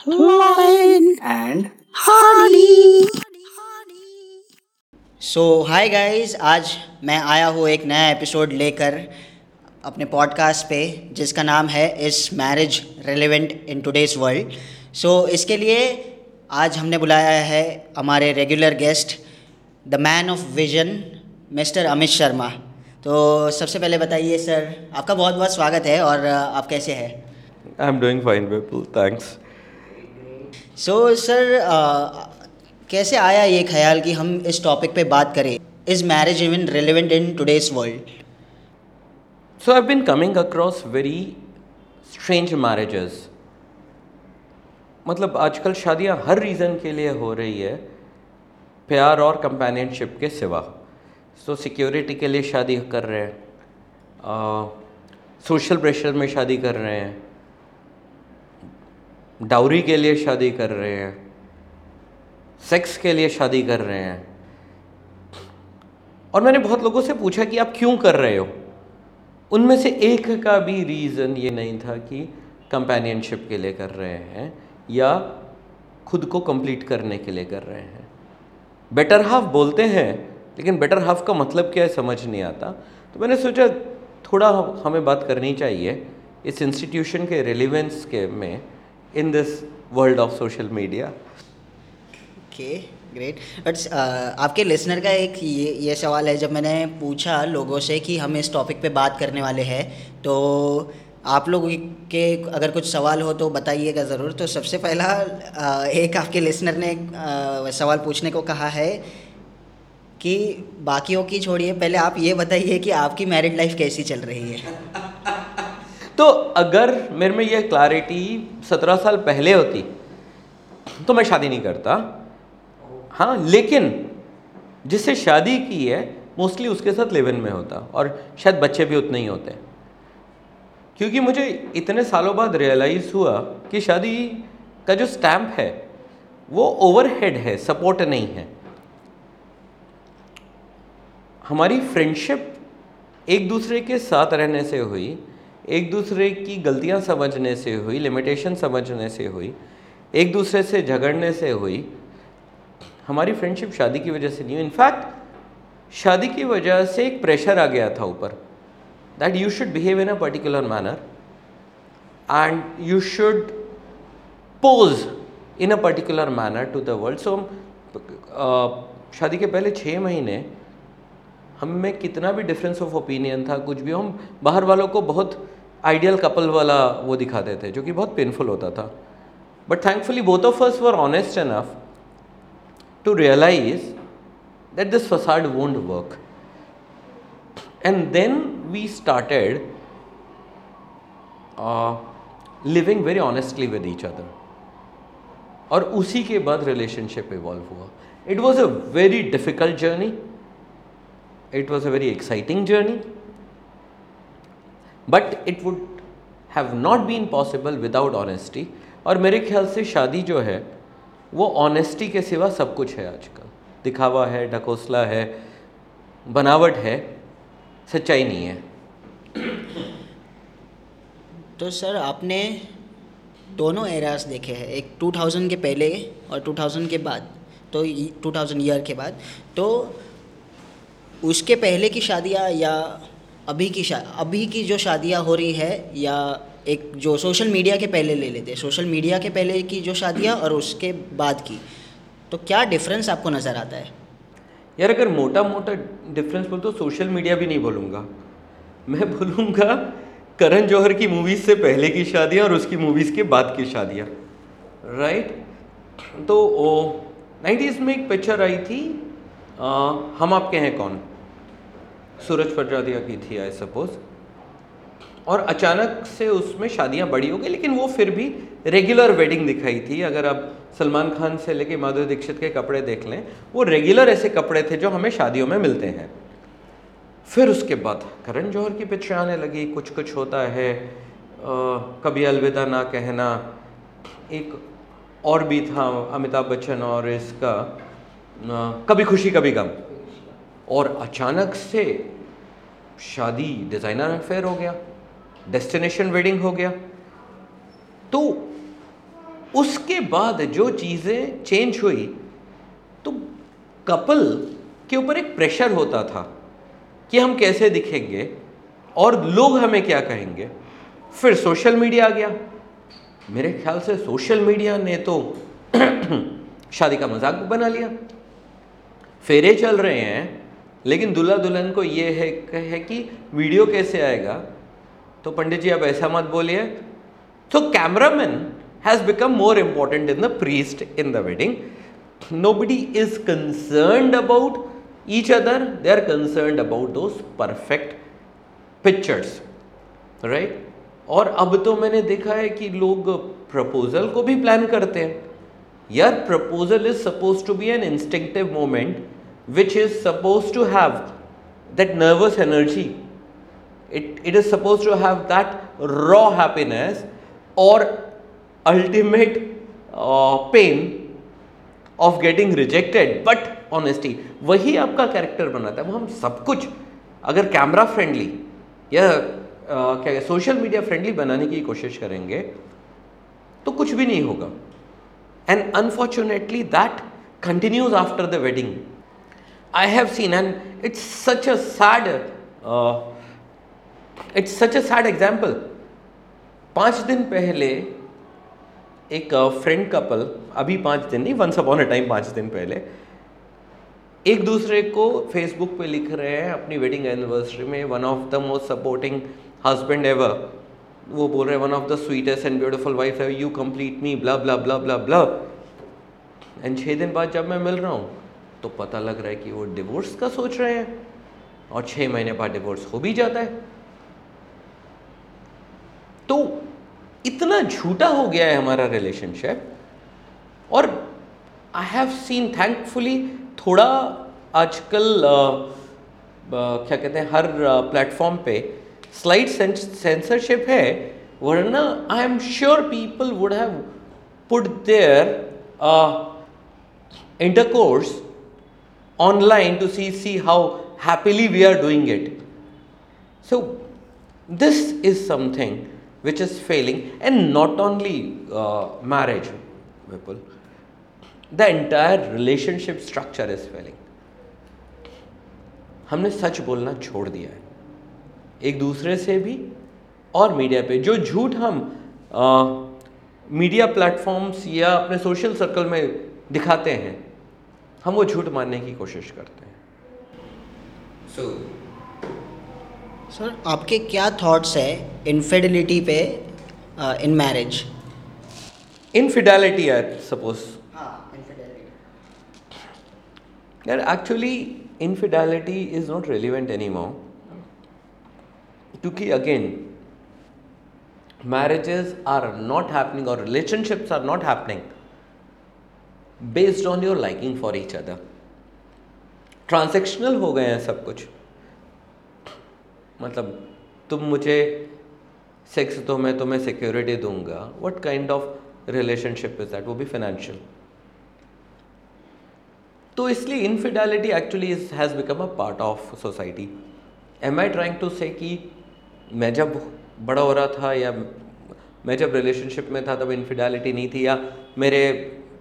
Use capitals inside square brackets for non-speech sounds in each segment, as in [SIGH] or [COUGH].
Lion and Hardy. So hi guys आज मैं आया हूँ एक नया एपिसोड लेकर अपने पॉडकास्ट पे जिसका नाम है इस marriage relevant in today's world so इसके लिए आज हमने बुलाया है हमारे regular guest the man of vision mister Amit Sharma तो सबसे पहले बताइए सर आपका बहुत बहुत स्वागत है और आप कैसे हैं I am doing fine Vipul. Thanks. So sir कैसे आया ये ख्याल कि हम इस टॉपिक पे बात करें? Is marriage even relevant in today's world So I've been coming across very strange marriages. मतलब आजकल शादियाँ हर रीज़न के लिए हो रही है प्यार और कंपेनियनशिप के सिवा। सो so, सिक्योरिटी के लिए शादी कर रहे हैं। सोशल प्रेशर में शादी कर रहे हैं। डाउरी के लिए शादी कर रहे हैं, सेक्स के लिए शादी कर रहे हैं। और मैंने बहुत लोगों से पूछा कि आप क्यों कर रहे हो? उनमें से एक का भी रीज़न ये नहीं था कि कंपेनियनशिप के लिए कर रहे हैं या खुद को कंप्लीट करने के लिए कर रहे हैं। बेटर हाफ़ बोलते हैं, लेकिन बेटर हाफ़ का मतलब क्या है समझ नहीं आता। तो मैंने सोचा थोड़ा हमें बात करनी चाहिए इस इंस्टीट्यूशन के रिलेवेंस के में in this world of social media okay great but uh, आपके लिसनर का एक ये ये सवाल है जब मैंने पूछा लोगों से कि हम इस टॉपिक पे बात करने वाले हैं तो आप लोग के अगर कुछ सवाल हो तो बताइएगा ज़रूर। तो सबसे पहला अ, एक आपके लिसनर ने अ, सवाल पूछने को कहा है कि बाकियों की छोड़िए पहले आप ये बताइए कि आपकी मैरिड लाइफ कैसी चल रही है? तो अगर मेरे में यह क्लैरिटी सत्रह साल पहले होती तो मैं शादी नहीं करता। हाँ लेकिन जिससे शादी की है मोस्टली उसके साथ लिव इन में होता और शायद बच्चे भी उतने ही होते। क्योंकि मुझे इतने सालों बाद रियलाइज़ हुआ कि शादी का जो स्टैम्प है, वो ओवरहेड है सपोर्ट नहीं है। हमारी फ्रेंडशिप एक दूसरे के साथ रहने से हुई एक दूसरे की गलतियाँ समझने से हुई लिमिटेशन समझने से हुई, एक दूसरे से झगड़ने से हुई। हमारी फ्रेंडशिप शादी की वजह से नहीं हुई। इनफैक्ट शादी की वजह से एक प्रेशर आ गया था ऊपर that you should behave in a particular manner and you should pose in a particular manner to the world so शादी के पहले छः महीने हम में कितना भी डिफरेंस ऑफ़ ओपिनियन था, कुछ भी हम बाहर वालों को बहुत आइडियल कपल वाला वो दिखाते थे जो कि बहुत पेनफुल होता था। But thankfully both of us were honest enough to realise that this facade won't work and then we started living very honestly with each other और उसी के बाद रिलेशनशिप इवॉल्व हुआ। It was a very difficult journey it was a very exciting journey. But it would have not been possible without honesty और मेरे ख्याल से शादी जो है, वो ऑनेस्टी के सिवा सब कुछ है आजकल। दिखावा है, ढकोसला है, बनावट है, सच्चाई नहीं है। तो सर, आपने दोनों एरास देखे हैं। एक 2000 के पहले और 2000 के बाद तो 2000 ईयर के बाद। तो उसके पहले की शादियाँ या अभी की शा अभी की जो शादियाँ हो रही है या एक जो सोशल मीडिया के पहले ले लेते हैं। सोशल मीडिया के पहले की जो शादियाँ और उसके बाद की। तो क्या डिफरेंस आपको नज़र आता है? यार अगर मोटा मोटा डिफरेंस बोल तो सोशल मीडिया भी नहीं बोलूँगा। मैं बोलूँगा करण जौहर की मूवीज़ से पहले की शादियाँ और उसकी मूवीज़ के बाद की शादियाँ। राइट तो नाइन्टीज़ में एक पिक्चर आई थी आ, हम आपके हैं कौन? सूरज प्रजादिया की थी आई सपोज़ और अचानक से उसमें शादियाँ बड़ी हो गई लेकिन वो फिर भी रेगुलर वेडिंग दिखाई थी। अगर आप सलमान खान से लेके माधुरी दीक्षित के कपड़े देख लें वो रेगुलर ऐसे कपड़े थे जो हमें शादियों में मिलते हैं। फिर उसके बाद करण जौहर की पिक्चर आने लगी कुछ कुछ होता है आ, कभी अलविदा ना कहना एक और भी था अमिताभ बच्चन और इसका आ, कभी खुशी कभी गम। और अचानक से शादी डिज़ाइनर अफेयर हो गया डेस्टिनेशन वेडिंग हो गया। तो उसके बाद जो चीज़ें चेंज हुई तो कपल के ऊपर एक प्रेशर होता था कि हम कैसे दिखेंगे और लोग हमें क्या कहेंगे। फिर सोशल मीडिया आ गया। मेरे ख्याल से सोशल मीडिया ने तो [CLEARS THROAT] शादी का मज़ाक बना लिया। फेरे चल रहे हैं। लेकिन दुल्हा दुल्हन को ये है, है कि वीडियो कैसे आएगा? तो पंडित जी आप ऐसा मत बोलिए। तो cameraman has become more important in the priest in the wedding nobody is concerned about each other. They are concerned about those perfect pictures right? और अब तो मैंने देखा है कि लोग प्रपोजल को भी प्लान करते हैं। यार proposal is suppose to be an instinctive moment which is suppose to have that nervous energy it, it is supposed to have that raw happiness or ultimate uh, pain of getting rejected but honesty वही आपका character बनाता है वो हम सब कुछ अगर camera friendly या uh, क्या सोशल मीडिया फ्रेंडली बनाने की कोशिश करेंगे तो कुछ भी नहीं होगा. And unfortunately that continues after the wedding I have seen and it's such a sad it's such a sad example पाँच दिन पहले एक फ्रेंड uh, कपल अभी पाँच दिन नहीं वंस अपॉन अ टाइम पाँच दिन पहले एक दूसरे को फेसबुक पे लिख रहे हैं अपनी वेडिंग एनिवर्सरी में one of the most supporting husband ever वो बोल रहे हैं one of the sweetest and beautiful wife है you complete me blah blah blah blah blah and छः दिन बाद जब मैं मिल रहा हूँ तो पता लग रहा है कि वो डिवोर्स का सोच रहे हैं और छः महीने बाद डिवोर्स हो भी जाता है। तो इतना झूठा हो गया है हमारा रिलेशनशिप और आई हैव सीन थैंकफुली थोड़ा आजकल क्या कहते हैं, हर प्लेटफॉर्म पे स्लाइड सेंसरशिप है, वरना I am sure people would have put their intercourse online to see see how happily we are doing it so this is something which is failing and not only uh, marriage people the entire relationship structure is failing हमने सच बोलना छोड़ दिया है एक दूसरे से भी और मीडिया पे जो झूठ हम आ, मीडिया प्लेटफॉर्म्स या अपने सोशल सर्कल में दिखाते हैं हम वो झूठ मानने की कोशिश करते हैं। सो so, सर आपके क्या थॉट्स है इनफिडेलिटी पे in marriage infidelity I suppose यार actually infidelity is not relevant any more क्योंकि again marriages are not happening और relationships are not happening based on your liking for each other transactional हो गए हैं सब कुछ। मतलब तुम मुझे सेक्स दो मैं तुम्हें सिक्योरिटी दूँगा। What kind of relationship is that वो भी फाइनेंशियल तो इसलिए infidelity actually is has become a part of society am I trying to say कि मैं जब बड़ा हो रहा था या मैं जब रिलेशनशिप में था तब इनफिडेलिटी नहीं थी या मेरे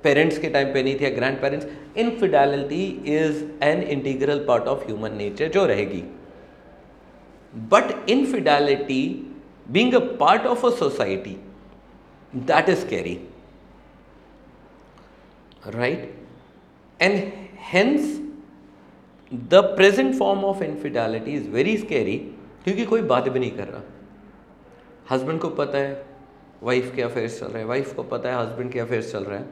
पेरेंट्स के टाइम पे नहीं थी या grandparents infidelity is an integral part of human nature जो रहेगी. But infidelity, being a part of a society that is carry right and hence the present form of infidelity is very scary क्योंकि कोई बात भी नहीं कर रहा. Husband को पता है वाइफ के अफेयर्स चल रहे हैं. वाइफ को पता है हस्बैंड के अफेयर्स चल रहे हैं.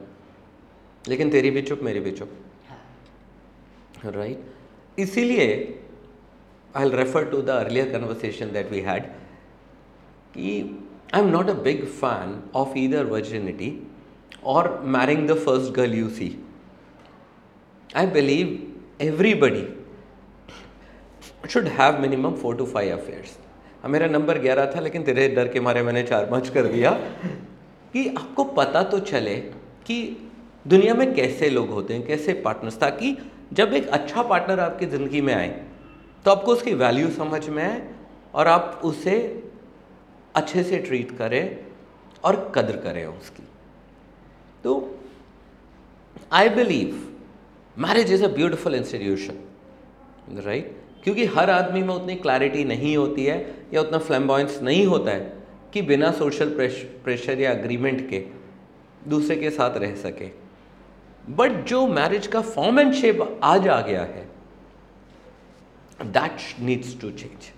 लेकिन तेरी भी चुप मेरी भी चुप। हाँ। राइट इसीलिए I refer to the earlier conversation that we had कि I am not a big fan of either virginity और marrying the first girl you see I believe everybody should have minimum four to five affairs मेरा number ग्यारह था लेकिन तेरे डर के मारे मैंने चार पाँच कर दिया। कि आपको पता तो चले कि दुनिया में कैसे लोग होते हैं, कैसे पार्टनर्स ताकि जब एक अच्छा पार्टनर आपकी ज़िंदगी में आए तो आपको उसकी वैल्यू समझ में आए और आप उसे अच्छे से ट्रीट करें और कदर करें उसकी। तो I believe marriage is a beautiful institution right क्योंकि हर आदमी में उतनी क्लैरिटी नहीं होती है या उतना फ्लैम्बॉइंस नहीं होता है कि बिना सोशल प्रेशर या अग्रीमेंट के दूसरे के साथ रह सके। बट जो मैरिज का फॉर्म एंड शेप आज आ गया है that needs to change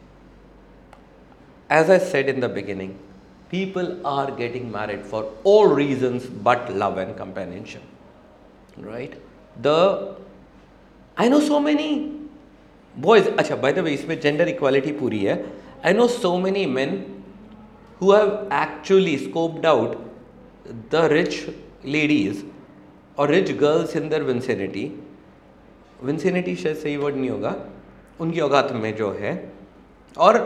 as I said in the beginning people are getting married for all reason but love and companionship right the I know so many boys अच्छा by the way इसमें gender equality पूरी है. I know so many man who have actually scoped out the rich ladies और rich girls in their vicinity vicinity शायद सही word नहीं होगा, उनकी औकात में जो है, और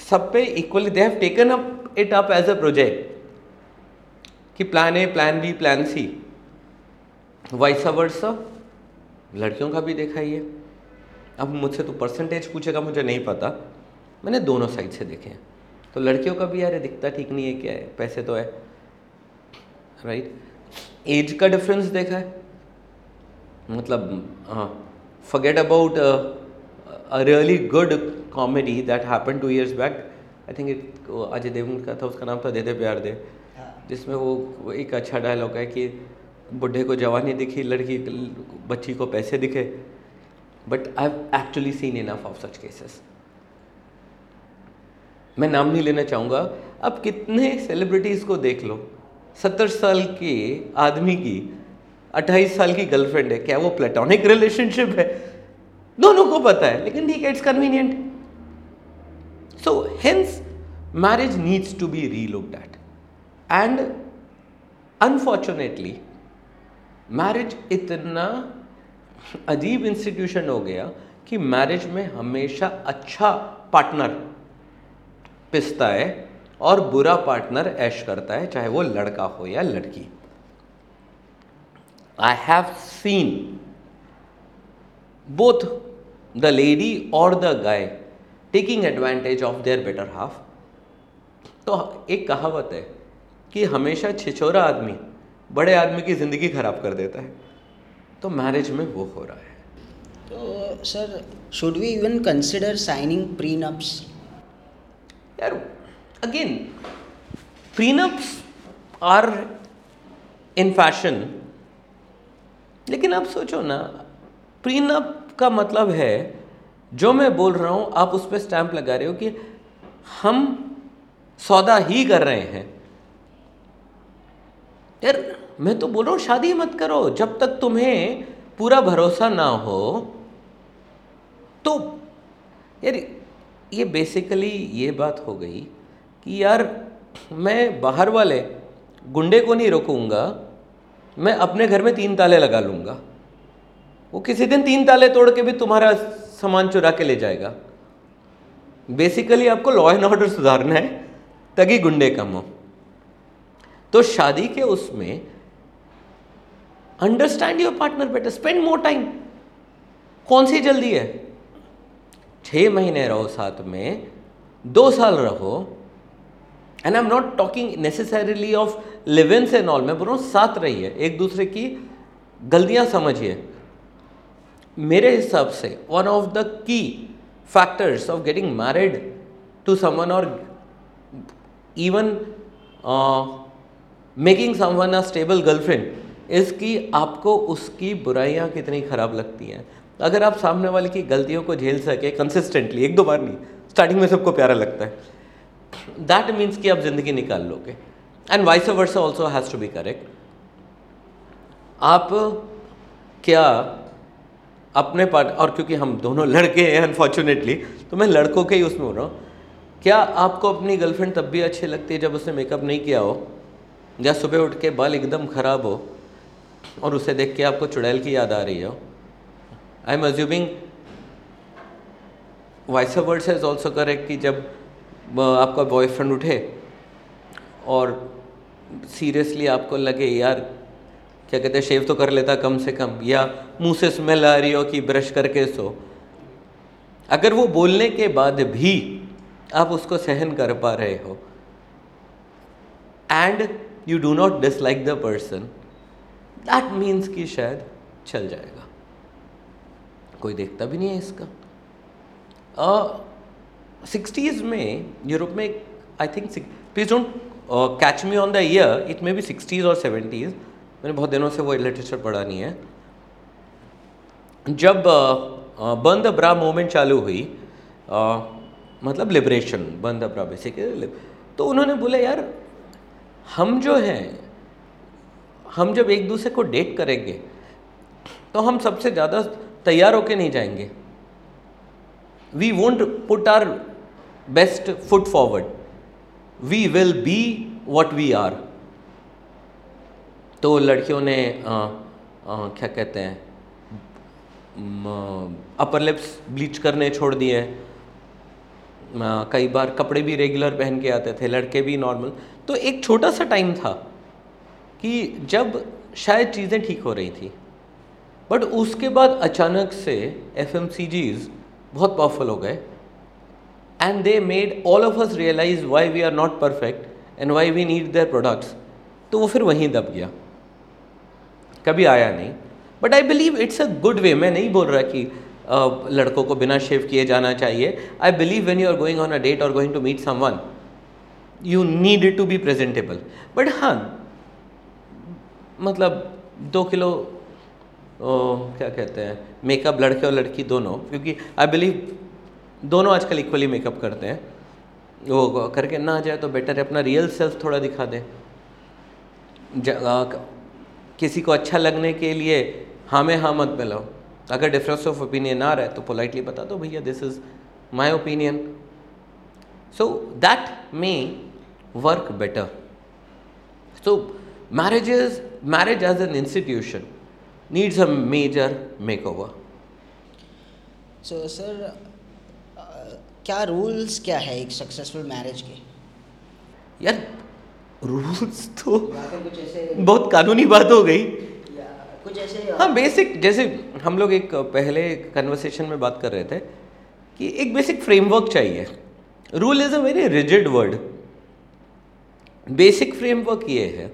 सब पे equally they have taken up it up as a project कि plan A plan B plan C vice versa लड़कियों का भी देखा ही है अब मुझसे तो परसेंटेज पूछेगा, मुझे नहीं पता। मैंने दोनों साइड से देखे हैं। तो लड़कियों का भी यार दिखता ठीक नहीं है, क्या है? पैसे तो है। राइट एज का डिफरेंस देखा है? मतलब हाँ forget about a really good comedy that happen two years back I think it Ajay Devgan का था उसका नाम था दे दे प्यार दे जिसमें वो एक अच्छा डायलॉग है कि बुढ़े को जवानी दिखी लड़की बच्ची को पैसे दिखे but I have actually seen enough of such cases मैं नाम नहीं लेना चाहूँगा। अब कितने सेलिब्रिटीज़ को देख लो? सत्तर साल के आदमी की, अट्ठाईस साल की गर्लफ्रेंड है, क्या वो प्लेटोनिक रिलेशनशिप है? दोनों को पता है, लेकिन ठीक है it's convenient so hence marriage needs to be re looked at and unfortunately marriage इतना अजीब इंस्टीट्यूशन हो गया कि मैरिज में हमेशा अच्छा पार्टनर पिसता है और बुरा पार्टनर ऐश करता है चाहे वो लड़का हो या लड़की। I have seen both the lady और the guy taking advantage of their better half तो एक कहावत है कि हमेशा छिछोरा आदमी बड़े आदमी की ज़िंदगी खराब कर देता है। तो मैरिज में वो हो रहा है। तो sir should we even consider signing prenups यार again prenups are in fashion लेकिन आप सोचो ना प्रीनप का मतलब है, जो मैं बोल रहा हूँ, आप उस पर स्टैंप लगा रहे हो कि हम सौदा ही कर रहे हैं। यार, मैं तो बोल रहा हूँ, शादी मत करो। जब तक तुम्हें पूरा भरोसा ना हो तो यार, ये बेसिकली ये बात हो गई कि यार, मैं बाहर वाले गुंडे को नहीं रोकूँगा, मैं अपने घर में तीन ताले लगा लूँगा। वो किसी दिन तीन ताले तोड़ के भी तुम्हारा सामान चुरा के ले जाएगा। बेसिकली आपको लॉ एंड ऑर्डर सुधारना है, तभी गुंडे कम हो। तो शादी के उसमें understand your partner better spend more time कौन सी जल्दी है? छः महीने रहो साथ में, दो साल रहो and I am not talking necessarily of live ins and all मैं बोल रहा हूँ साथ रहिए, एक दूसरे की गलतियाँ समझिए। मेरे हिसाब से one of the key factors of getting married to someone और even making someone a stable girlfriend इसकी आपको उसकी बुराइयाँ कितनी ख़राब लगती हैं। अगर आप सामने वाले की गलतियों को झेल सके कंसिस्टेंटली एक दो बार नहीं स्टार्टिंग में सबको प्यारा लगता है। दैट मीन्स कि आप ज़िंदगी निकाल लोगे। And vice versa also has to be correct आप क्या अपने पार्ट और क्योंकि हम दोनों लड़के हैं अनफॉर्चुनेटली तो मैं लड़कों के ही उसमें हो रहा हूँ। क्या आपको अपनी गर्लफ्रेंड तब भी अच्छी लगती है जब उसने मेकअप नहीं किया हो? या सुबह उठ के बाल एकदम ख़राब हो, और उसे देख के आपको चुड़ैल की याद आ रही हो? I am assuming vice versa is also correct कि जब आपका बॉयफ्रेंड उठे और सीरियसली आपको लगे, यार, क्या कहते हैं शेव तो कर लेता कम से कम, या मुँह से स्मेल आ रही हो कि ब्रश करके सो। अगर वो बोलने के बाद भी आप उसको सहन कर पा रहे हो and you do not dislike the person that means कि शायद चल जाएगा। कोई देखता भी नहीं है इसका। सिक्सटीज़ में यूरोप में I think please don't catch me on the year it may be sixties और सेवेंटीज़ मैंने बहुत दिनों से वो लिटरेचर पढ़ा नहीं है. जब बंद ब्रा मूवमेंट चालू हुई uh, मतलब लिबरेशन बंद ब्रा बेसिकली तो उन्होंने बोला यार हम जो हैं हम जब एक दूसरे को डेट करेंगे तो हम सबसे ज़्यादा तैयार होके नहीं जाएँगे. We won't put our best foot forward we will be what we are तो लड़कियों ने आ, आ, क्या कहते हैं अपर लिप्स ब्लीच करने छोड़ दिए। कई बार कपड़े भी रेगुलर पहन के आते थे लड़के भी नॉर्मल तो एक छोटा सा टाइम था कि जब शायद चीज़ें ठीक हो रही थी बट उसके बाद अचानक से एफ़ बहुत पावरफुल हो गए। And they made all of us realise why we are not perfect and why we need their products तो वो फिर वहीं दब गया। कभी आया नहीं। But I believe it's a good way मैं नहीं बोल रहा कि लड़कों को बिना शेव किए जाना चाहिए। I believe when you are going on a date और going to meet someone you need it to be presentable but हाँ मतलब दो किलो ओ, क्या कहते हैं मेकअप लड़के और लड़की दोनों क्योंकि आई बिलीव दोनों आजकल इक्वली मेकअप करते हैं। वो करके ना आ जाए तो बेटर है, अपना रियल सेल्फ थोड़ा दिखा दें। किसी को अच्छा लगने के लिए हाँ में हाँ मत मिलाओ अगर डिफरेंस ऑफ़ ओपिनियन आ रहा है तो पोलाइटली बता दो, भैया this is my opinion so that may work better so marriages marriage as an institution needs a major makeover. So, sir क्या रूल्स क्या है एक सक्सेसफुल मैरिज के? यार रूल्स तो बहुत कानूनी बात हो गई। कुछ ऐसे हाँ बेसिक जैसे हम लोग एक पहले कन्वर्सेशन में बात कर रहे थे कि एक बेसिक फ्रेमवर्क चाहिए। Rule is a very rigid word basic framework ये है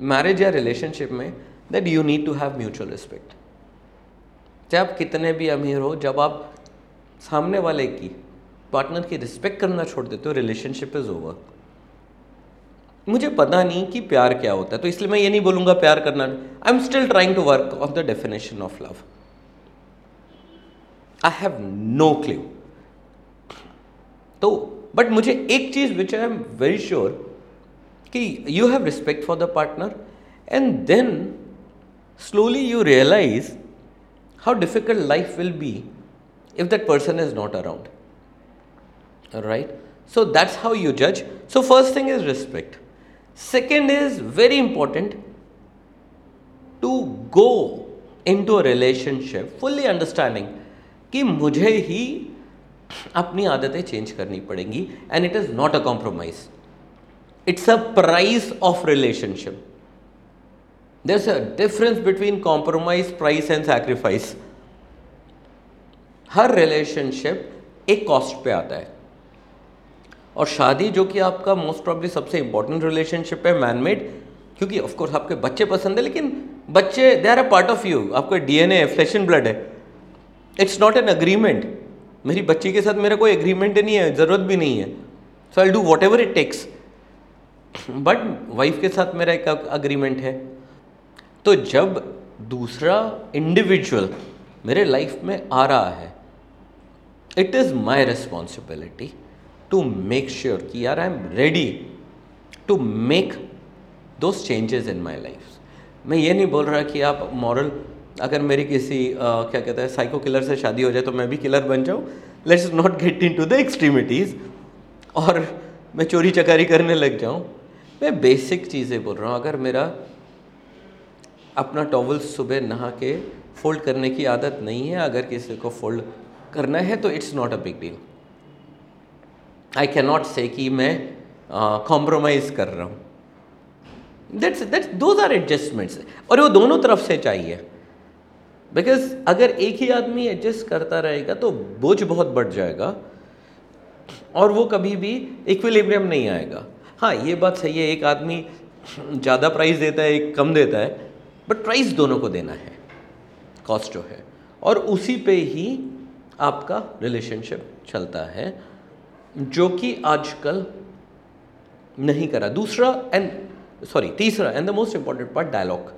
मैरिज या रिलेशनशिप में that you need to have mutual respect चाहे आप कितने भी अमीर हो जब आप सामने वाले की पार्टनर की रिस्पेक्ट करना छोड़ देते हो रिलेशनशिप इज़ ओवर मुझे पता नहीं कि प्यार क्या होता है तो इसलिए मैं ये नहीं बोलूँगा प्यार करना। I am still trying to work of the definition of love I have no clue तो बट मुझे एक चीज़ which I am very sure कि you have respect for the partner and then slowly you realise how difficult life will be if that person is not all right so that's how you judge so first thing is respect second is very important to go into a relationship fully understanding कि मुझे ही अपनी आदतें change करनी पड़ेंगी and it is not a compromise it's a price of relationship there's a difference between compromise price and sacrifice हर relationship एक cost पे आता है और शादी जो कि आपका मोस्ट प्रॉब्ली सबसे इंपॉर्टेंट रिलेशनशिप है मैनमेड क्योंकि ऑफ़ कोर्स आपके बच्चे पसंद है, लेकिन बच्चे they are a part of you आपका डी डीएनए है फ्लैश एंड ब्लड है। इट्स नॉट एन अग्रीमेंट मेरी बच्ची के साथ मेरा कोई एग्रीमेंट नहीं है, ज़रूरत भी नहीं है। So I do whatever it takes but wife के साथ मेरा एक अग्रीमेंट है। तो जब दूसरा इंडिविजुअल मेरे लाइफ में आ रहा है it is my responsibility to make sure कि यार I am ready to make those changes in my life मैं ये नहीं बोल रहा कि आप मॉरल अगर मेरी किसी आ, क्या कहते हैं साइको किलर से शादी हो जाए तो मैं भी किलर बन जाऊँ। Let's not get into the extremities और मैं चोरी चकारी करने लग जाऊँ। मैं बेसिक चीज़ें बोल रहा हूँ अगर मेरा अपना टॉवल सुबह नहा के फोल्ड करने की आदत नहीं है अगर किसी को फोल्ड करना है तो it's not a big deal I cannot say कि मैं कॉम्प्रोमाइज़ कर रहा हूँ। That's that's those are adjustments और वो दोनों तरफ़ से चाहिए। बिकॉज़ अगर एक ही आदमी एडजस्ट करता रहेगा तो बोझ बहुत बढ़ जाएगा। और वो कभी भी इक्विलिब्रियम नहीं आएगा। हाँ ये बात सही है, एक आदमी ज़्यादा प्राइस देता है, एक कम देता है। बट प्राइस दोनों को देना है। कॉस्ट जो है। और उसी पे ही आपका रिलेशनशिप चलता है। जो कि आजकल नहीं करा। दूसरा एंड सॉरी तीसरा and the most important part dialogue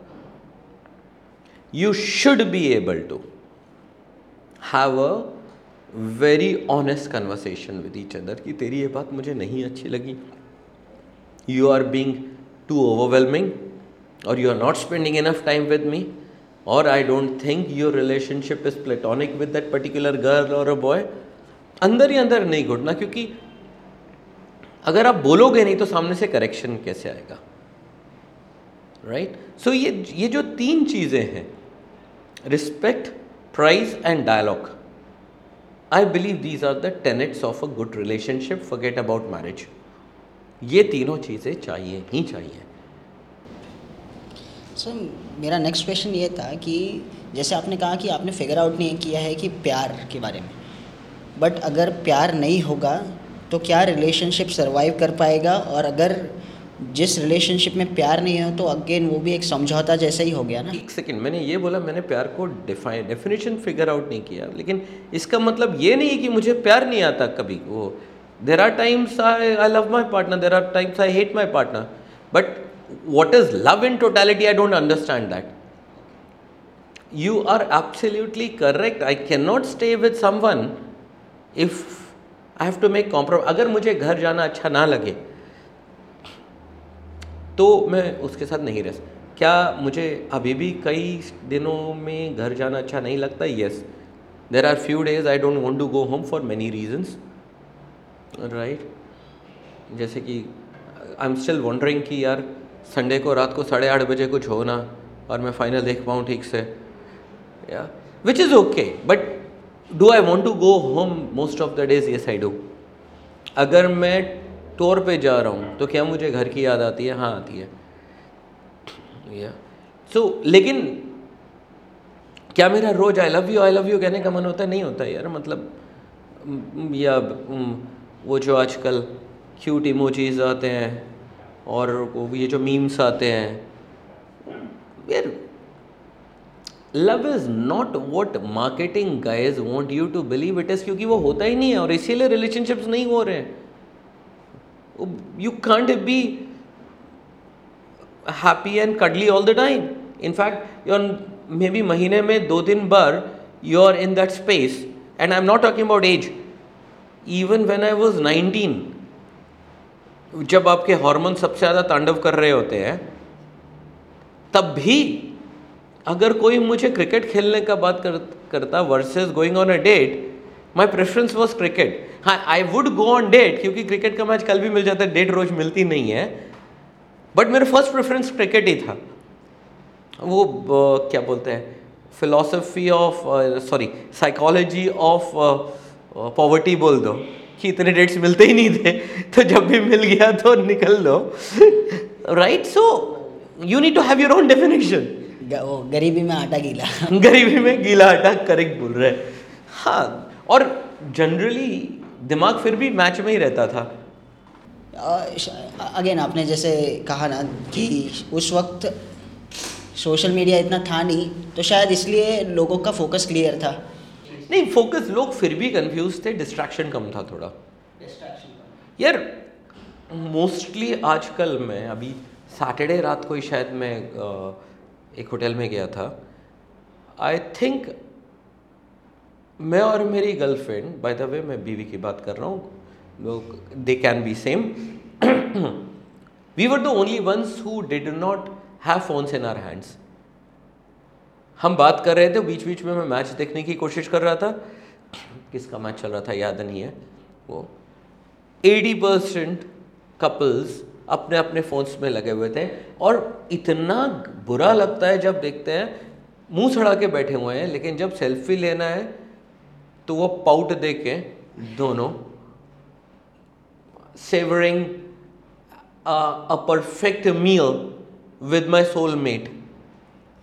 you should be able to have a very honest conversation with each other कि तेरी ये बात मुझे नहीं अच्छी लगी। You are being too overwhelming और you are not spending enough time with me और I don't think your relationship is platonic with that particular girl और अ बॉय अंदर ही अंदर नहीं घुटना, क्योंकि अगर आप बोलोगे नहीं तो सामने से करेक्शन कैसे आएगा? Right right? सो so ये ये जो तीन चीज़ें हैं respect price and dialogue I believe these are the tenets of a good relationship forget about marriage ये तीनों चीज़ें चाहिए, ही चाहिए। सर मेरा नेक्स्ट क्वेश्चन ये था कि जैसे आपने कहा कि आपने फिगर आउट नहीं किया है कि प्यार के बारे में। बट अगर प्यार नहीं होगा तो क्या रिलेशनशिप सरवाइव कर पाएगा? और अगर जिस रिलेशनशिप में प्यार नहीं है तो अगेन वो भी एक समझौता जैसा ही हो गया ना। एक सेकंड मैंने ये बोला, मैंने प्यार को डिफाइन डेफिनेशन फिगर आउट नहीं किया। लेकिन इसका मतलब ये नहीं कि मुझे प्यार नहीं आता कभी। वो there are times I I love my partner there are times I hate my partner but what is love in totality I don't understand that you are absolutely correct. I cannot stay with someone if I have to make compromise अगर मुझे घर जाना अच्छा ना लगे तो मैं उसके साथ नहीं रह क्या मुझे अभी भी कई दिनों में घर जाना अच्छा नहीं लगता? Yes there are few days I don't want to go home for many reasons right जैसे कि आई एम स्टिल वॉन्डरिंग कि यार संडे को रात को साढ़े आठ बजे कुछ हो ना और मैं फाइनल देख पाऊँ ठीक से। या which is okay but do I want to go home most of the days yes I do अगर मैं टूर पे जा रहा हूँ तो क्या मुझे घर की याद आती है? हाँ आती है। या सो so, लेकिन क्या मेरा रोज I love you I love you कहने का मन होता है? नहीं होता यार मतलब या वो जो आजकल क्यूट इमोजीज आते हैं और ये जो मीम्स आते हैं यार love is not what marketing guys want you to believe it is क्योंकि वो होता ही नहीं है और इसीलिए रिलेशनशिप्स नहीं हो रहे you can't be happy and cuddly all the time in fact you're may be महीने में दो दिन भर you are in that space and I am not talking about age even when I was nineteen जब आपके hormone सबसे ज़्यादा तांडव कर रहे होते हैं, तब भी अगर कोई मुझे क्रिकेट खेलने का बात कर, करता versus going on a date my preference was cricket हाँ I would go on date क्योंकि क्रिकेट का मैच कल भी मिल जाता है डेट रोज मिलती नहीं है। बट मेरा फ़र्स्ट प्रेफरेंस क्रिकेट ही था। वो क्या बोलते हैं? Philosophy of sorry psychology of poverty बोल दो कि इतने डेट्स मिलते ही नहीं थे तो जब भी मिल गया तो निकल दो। Right so you need to have your own definition गरीबी में आटा गीला। [LAUGHS] गरीबी में गीला आटा करेक्ट बोल रहे हाँ। और जनरली दिमाग फिर भी मैच में ही रहता था। अगेन आपने जैसे कहा ना कि उस वक्त सोशल मीडिया इतना था नहीं तो शायद इसलिए लोगों का फोकस क्लियर था। नहीं फोकस लोग फिर भी कंफ्यूज थे डिस्ट्रैक्शन कम था थोड़ा। यार मोस्टली आजकल मैं अभी सैटरडे रात को ही शायद मैं एक होटल में गया था। आई थिंक मैं और मेरी गर्लफ्रेंड बाय द वे मैं बीवी की बात कर रहा हूँ, लोग they can be same we were the only ones who did not have phones in our hands हम बात कर रहे थे बीच बीच में मैं मैच देखने की कोशिश कर रहा था। [CLEARS THROAT] किसका मैच चल रहा था, याद नहीं है। वो एटी परसेंट कपल्स अपने अपने फ़ोन्स में लगे हुए थे। और इतना बुरा लगता है जब देखते हैं मुँह सड़ा के बैठे हुए हैं लेकिन जब सेल्फी लेना है तो वो पाउट दे के दोनों savouring a perfect meal with my soulmate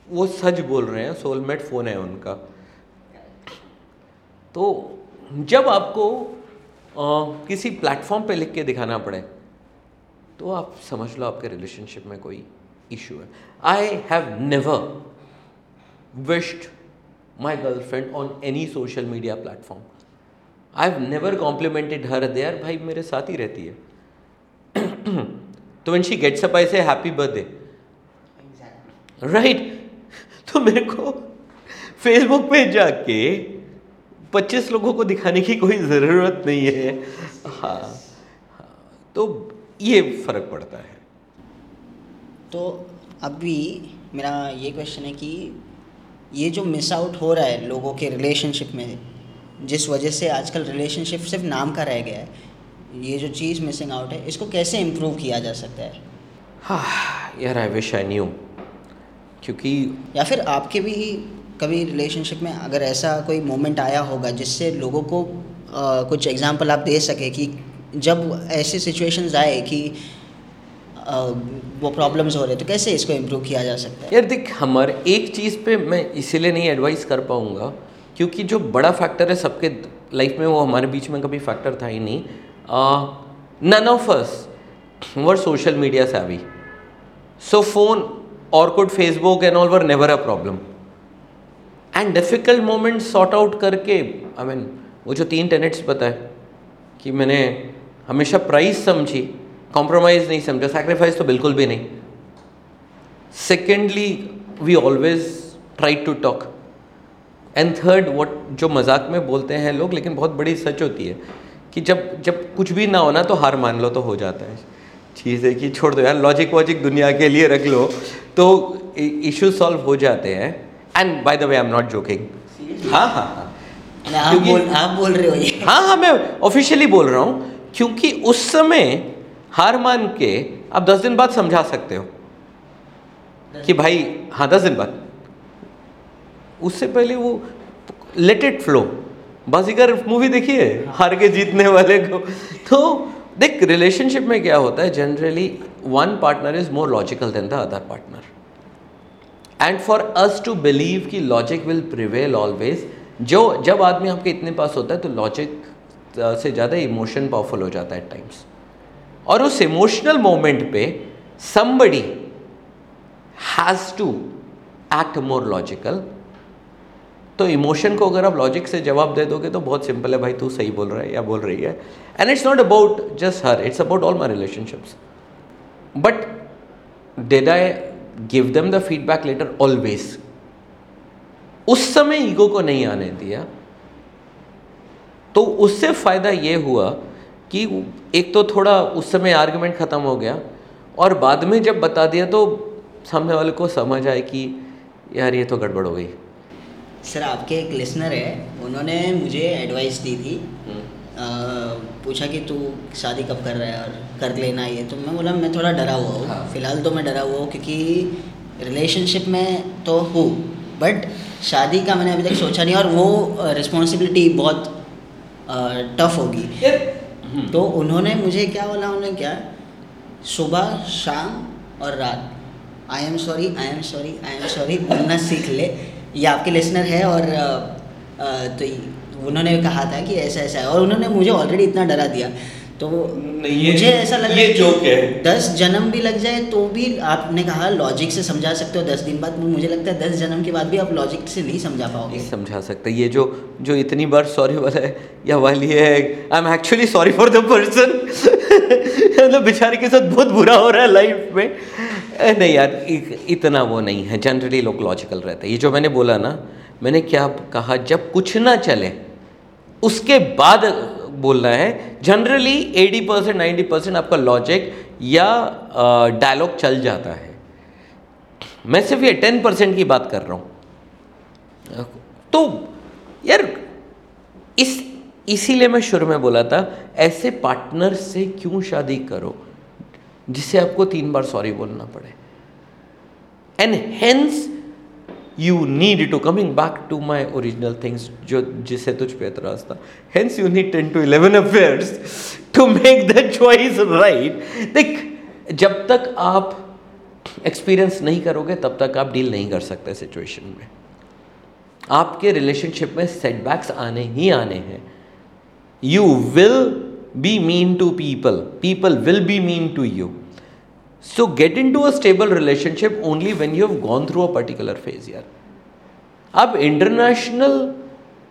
वो सच बोल रहे हैं सोलमेट फ़ोन है उनका। तो जब आपको आ, किसी प्लेटफॉर्म पे लिख के दिखाना पड़े तो आप समझ लो आपके रिलेशनशिप में कोई इशू है। I have never wished my girlfriend on any social media platform I have never complimented her there भाई मेरे साथ ही रहती है। [CLEARS THROAT] तो when she gets up I say happy birthday right तो मेरे को फेसबुक पे जाके 25 लोगों को दिखाने की कोई ज़रूरत नहीं है। हाँ हाँ, तो ये फ़र्क पड़ता है। तो अभी मेरा ये क्वेश्चन है कि ये जो मिस आउट हो रहा है लोगों के रिलेशनशिप में जिस वजह से आजकल रिलेशनशिप सिर्फ़ नाम का रह गया है ये जो चीज़ मिसिंग आउट है इसको कैसे इम्प्रूव किया जा सकता है? हाँ यार आई विश आई न्यू क्योंकि या फिर आपके भी कभी रिलेशनशिप में अगर ऐसा कोई मोमेंट आया होगा जिससे लोगों को आ, कुछ एग्जांपल आप दे सके कि जब ऐसे सिचुएशंस आए कि वो प्रॉब्लम्स हो रहे तो कैसे इसको इम्प्रूव किया जा सकता है? यार देख, हमारे एक चीज़ पे मैं इसीलिए नहीं एडवाइस कर पाऊँगा, क्योंकि जो बड़ा फैक्टर है सबके लाइफ में, वो हमारे बीच में कभी फैक्टर था ही नहीं। None of us were social media savvy. So, phone orkut Facebook and all were never a problem and difficult moment sort out करके आई मीन वो जो तीन टेनेट्स बताए, कि मैंने हमेशा प्राइस समझी कॉम्प्रोमाइज़ नहीं समझा सैक्रिफाइस तो बिल्कुल भी नहीं। Secondly we always try to talk and third what जो मज़ाक में बोलते हैं लोग लेकिन बहुत बड़ी सच होती है कि जब जब कुछ भी ना होना तो हार मान लो तो हो जाता है। चीज़ है कि छोड़ दो यार लॉजिक वॉजिक दुनिया के लिए रख लो तो इशू सॉल्व हो जाते हैं। And by the way I am not joking हाँ हाँ हाँ। आप बोल आप बोल रहे हो ये। हाँ हाँ मैं ऑफिशियली बोल रहा हूँ। क्योंकि उस समय हार मान के आप दस दिन बाद समझा सकते हो कि भाई हाँ दस दिन बाद। उससे पहले वो let it flow Baazigar movie देखिए हार के जीतने वाले को। तो देख रिलेशनशिप में क्या होता है generally one partner is more logical than the other partner and for us to believe कि लॉजिक विल प्रिवेल ऑलवेज जो जब आदमी आपके इतने पास होता है तो लॉजिक से ज़्यादा इमोशन पावरफुल हो जाता है टाइम्स और उस इमोशनल मोमेंट पे somebody has to act more logical तो इमोशन को अगर आप लॉजिक से जवाब दे दोगे तो बहुत सिंपल है, भाई तू सही बोल रहा है या बोल रही है. And it's not about just her it's about all my relationships but did I give them the feedback later always उस समय ईगो को नहीं आने दिया. तो उससे फ़ायदा ये हुआ कि एक तो थोड़ा उस समय आर्गुमेंट ख़त्म हो गया और बाद में जब बता दिया तो सामने वाले को समझ आए कि यार ये तो गड़बड़ हो गई। सर आपके एक लिसनर है उन्होंने मुझे एडवाइस दी थी। अ, पूछा कि तू शादी कब कर रहा है और कर लेना ये तो मैं बोला मैं थोड़ा डरा हुआ हूँ। हाँ। फ़िलहाल तो मैं डरा हुआ हूँ क्योंकि रिलेशनशिप में तो हूँ बट शादी का मैंने अभी तक सोचा नहीं और वो रिस्पॉन्सिबिलिटी बहुत टफ होगी। तो उन्होंने मुझे क्या बोला? उन्होंने क्या? सुबह शाम और रात। I am sorry I am sorry I am sorry बोलना सीख ले। ये आपके लिसनर है और आ, तो उन्होंने कहा था कि ऐसा ऐसा है। और उन्होंने मुझे ऑलरेडी इतना डरा दिया। तो नहीं, ये- मुझे ऐसा लग रहा ये है कि है। दस जन्म भी लग जाए तो भी आपने कहा लॉजिक से समझा सकते हो दस दिन बाद मुझे लगता है दस जन्म के बाद भी आप लॉजिक से नहीं समझा पाओगे। नहीं समझा सकते। ये जो जो इतनी बार सॉरी वाला है या वाली है I am actually sorry for the person मतलब बेचारे के साथ बहुत बुरा हो रहा है लाइफ में। नहीं यार इतना वो नहीं है। जनरली लोग लॉजिकल रहते हैं। ये जो मैंने बोला ना मैंने क्या कहा जब कुछ ना चले उसके बाद बोलना है जनरली 80 परसेंट नाइन्टी परसेंट आपका लॉजिक या डायलॉग चल जाता है। मैं सिर्फ़ ये टेन परसेंट की बात कर रहा हूँ। तो यार, इस, इसीलिए मैं शुरू में बोला था, ऐसे पार्टनर से क्यों शादी करो जिसे आपको तीन बार सॉरी बोलना पड़े। And hence you need to coming back to my original things जो जिससे तुझ पे एतराज़ था hence you need ten to eleven affairs to make the choice right देख जब तक आप एक्सपीरियंस नहीं करोगे तब तक आप डील नहीं कर सकते सिचुएशन में आपके रिलेशनशिप में सेटबैक्स आने ही आने हैं you will be mean to people people will be mean to you so get into a stable relationship only when you have gone through a particular phase यार अब इंटरनेशनल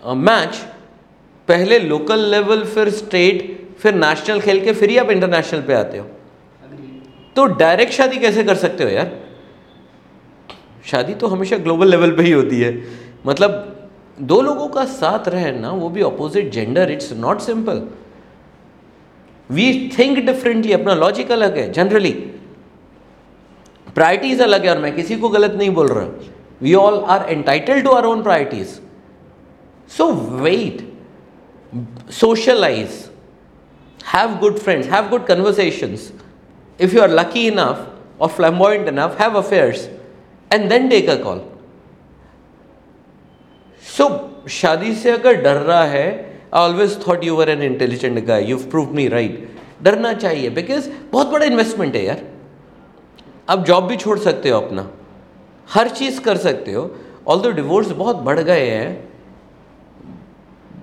मैच पहले local level फिर state फिर national खेल के, फिर ही आप international पे आते हो। तो डायरेक्ट शादी कैसे कर सकते हो यार? शादी तो हमेशा ग्लोबल लेवल पे ही होती है। मतलब दो लोगों का साथ रहना, वो भी opposite gender it's not simple we think differently अपना लॉजिक अलग है जनरली प्रायरिटीज अलग है और मैं किसी को गलत नहीं बोल रहा। We all are entitled to our own priorities so wait socialize have good friends have good conversations. If you are lucky enough or flamboyant enough, have affairs. And then take a call. So, शादी से अगर डर रहा है I always thought you were an intelligent guy you prove me right डरना चाहिए because बहुत बड़ा इन्वेस्टमेंट है यार। आप जॉब भी छोड़ सकते हो अपना। हर चीज़ कर सकते हो ऑल दो डिवोर्स बहुत बढ़ गए हैं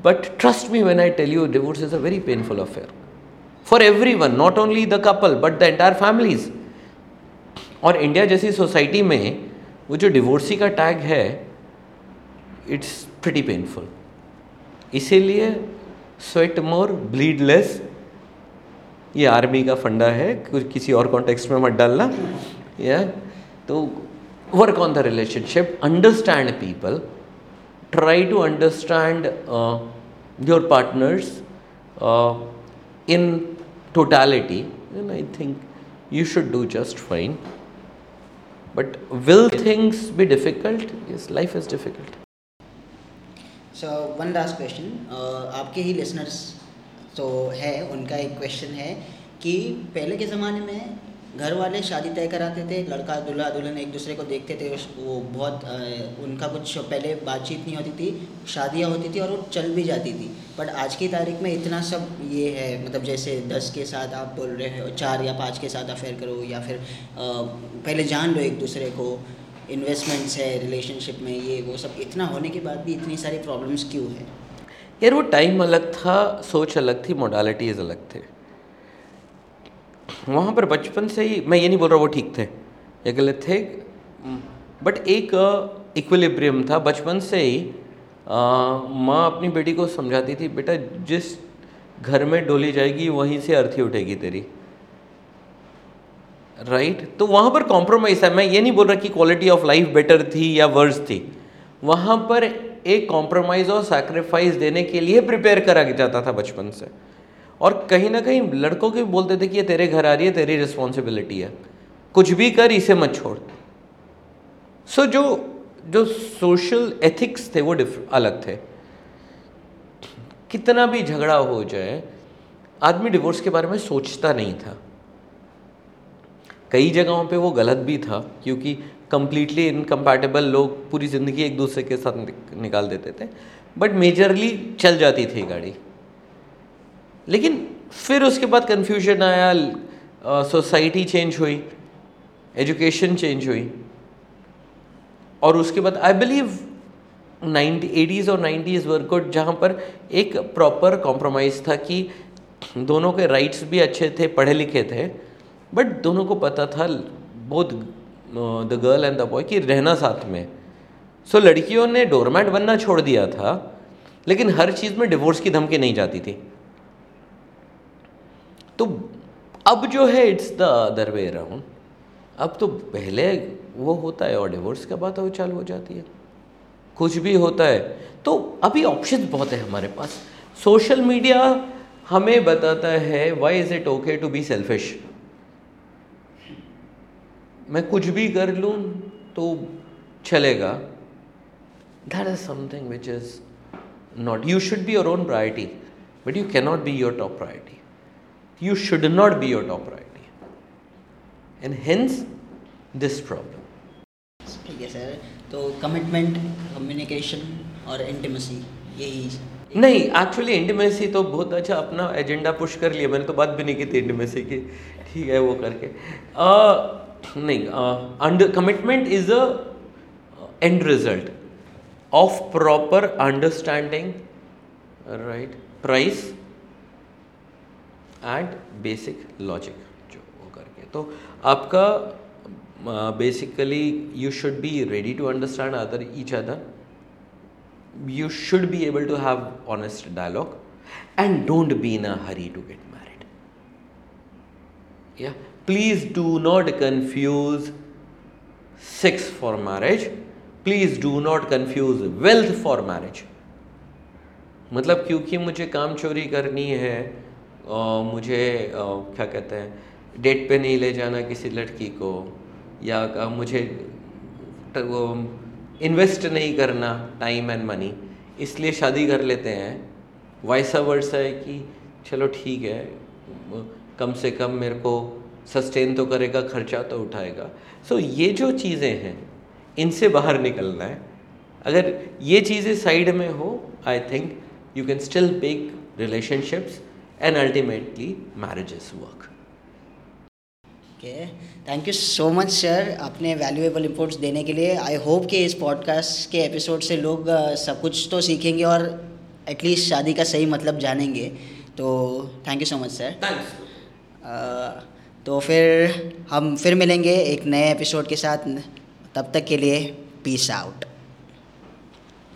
but trust me when I tell you divorce is a very painful affair for everyone not only the couple but the entire families और इंडिया जैसी सोसाइटी में वो जो डिवोर्सी का टैग है इट्स प्रिटी पेनफुल इसीलिए स्वेट मोर ब्लीड लेस ये army का फंडा है, कुछ किसी और कॉन्टेक्स्ट में मत डालना। या तो work on the relationship understand people try to understand uh, your partners uh, in totality, and I think you should do just fine. But will things be difficult? Yes, life is difficult. So one last question. Uh, आपके ही listeners तो है उनका एक question है कि पहले के ज़माने में घर वाले शादी तय कराते थे, लड़का दूल्हा दुल्हन एक दूसरे को देखते थे वो बहुत उनका कुछ पहले बातचीत नहीं होती थी, शादियाँ होती थी और वो चल भी जाती थी। बट आज की तारीख में इतना सब ये है मतलब जैसे दस के साथ आप बोल रहे हो, चार या पाँच के साथ अफेयर करो या फिर पहले जान लो एक दूसरे को इन्वेस्टमेंट्स है रिलेशनशिप में ये, वो सब, इतना होने के बाद भी इतनी सारी प्रॉब्लम्स क्यों है? यार वो टाइम अलग था, सोच अलग थी मोडालिटीज़ अलग थे। वहाँ पर बचपन से ही, मैं ये नहीं बोल रहा वो ठीक थे, या गलत थे। बट एक इक्विलिब्रियम था, बचपन से ही माँ अपनी बेटी को समझाती थी, बेटा, जिस घर में डोली जाएगी, वहीं से अर्थी उठेगी तेरी। Right right? तो वहाँ पर कॉम्प्रोमाइज़ है। मैं ये नहीं बोल रहा कि क्वालिटी ऑफ़ लाइफ बेटर थी या वर्स थी। वहाँ पर एक कॉम्प्रोमाइज़ और सैक्रिफाइस देने के लिए प्रिपेयर करा जाता था बचपन से। और कहीं ना कहीं लड़कों के भी बोलते थे कि ये तेरे घर आ रही है तेरी रिस्पॉन्सिबिलिटी है। कुछ भी कर इसे मत छोड़। सो so, जो जो सोशल एथिक्स थे वो अलग थे। कितना भी झगड़ा हो जाए आदमी डिवोर्स के बारे में सोचता नहीं था। कई जगहों पे वो गलत भी था क्योंकि कंप्लीटली इनकम्पैटिबल लोग पूरी ज़िंदगी एक दूसरे के साथ निकाल देते थे। बट मेजरली चल जाती थी गाड़ी। लेकिन फिर उसके बाद कन्फ्यूज़न आया सोसाइटी चेंज हुई एजुकेशन चेंज हुई। और उसके बाद आई बिलीव नाइन्टी एटीज़ और नाइन्टीज़ वर गुड जहाँ पर एक प्रॉपर कॉम्प्रोमाइज़ था कि दोनों के राइट्स भी अच्छे थे पढ़े लिखे थे बट दोनों को पता था both the girl and the boy कि रहना साथ में। सो so, लड़कियों ने डोरमैट बनना छोड़ दिया था लेकिन हर चीज़ में डिवोर्स की धमकी नहीं जाती थी। तो अब जो है it's the other way around अब तो पहले वो होता है और डिवोर्स का बात वो चालू हो जाती है। कुछ भी होता है। तो अभी ऑप्शन बहुत है हमारे पास। सोशल मीडिया हमें बताता है why is it okay to be selfish मैं कुछ भी कर लूँ तो चलेगा। That is something which is not you should be your own priority but you cannot be your top priority you should not be your top priority. And hence this problem. ठीक है sir तो commitment communication और intimacy यही नहीं actually intimacy तो बहुत अच्छा अपना एजेंडा पुश कर लिया। मैंने तो बात भी नहीं की थी इंटीमेसी की। ठीक है वो करके। uh, नहीं under commitment is a end result of proper understanding right price and basic logic जो वो करके। तो आपका basically you should be ready to understand other each other you should be able to have honest dialogue and don't be in a hurry to get married या please do not confuse sex for marriage please do not confuse wealth for marriage मतलब क्योंकि मुझे काम चोरी करनी है मुझे क्या कहते हैं डेट पे नहीं ले जाना किसी लड़की को या मुझे वो इन्वेस्ट नहीं करना टाइम एंड मनी इसलिए शादी कर लेते हैं। वैसा वर्सा है कि चलो ठीक है कम से कम मेरे को सस्टेन तो करेगा खर्चा तो उठाएगा। सो so, ये जो चीज़ें हैं इनसे बाहर निकलना है। अगर ये चीज़ें साइड में हो I think you can still make relationships ultimately marriages work okay thank you so much sir अपने वैल्यूएबल इनपुट्स देने के लिए. आई होप कि इस पॉडकास्ट के एपिसोड से लोग सब कुछ तो सीखेंगे और एटलीस्ट शादी का सही मतलब जानेंगे. तो thank you so much sir तो फिर हम फिर मिलेंगे एक नए एपिसोड के साथ. तब तक के लिए पीस आउट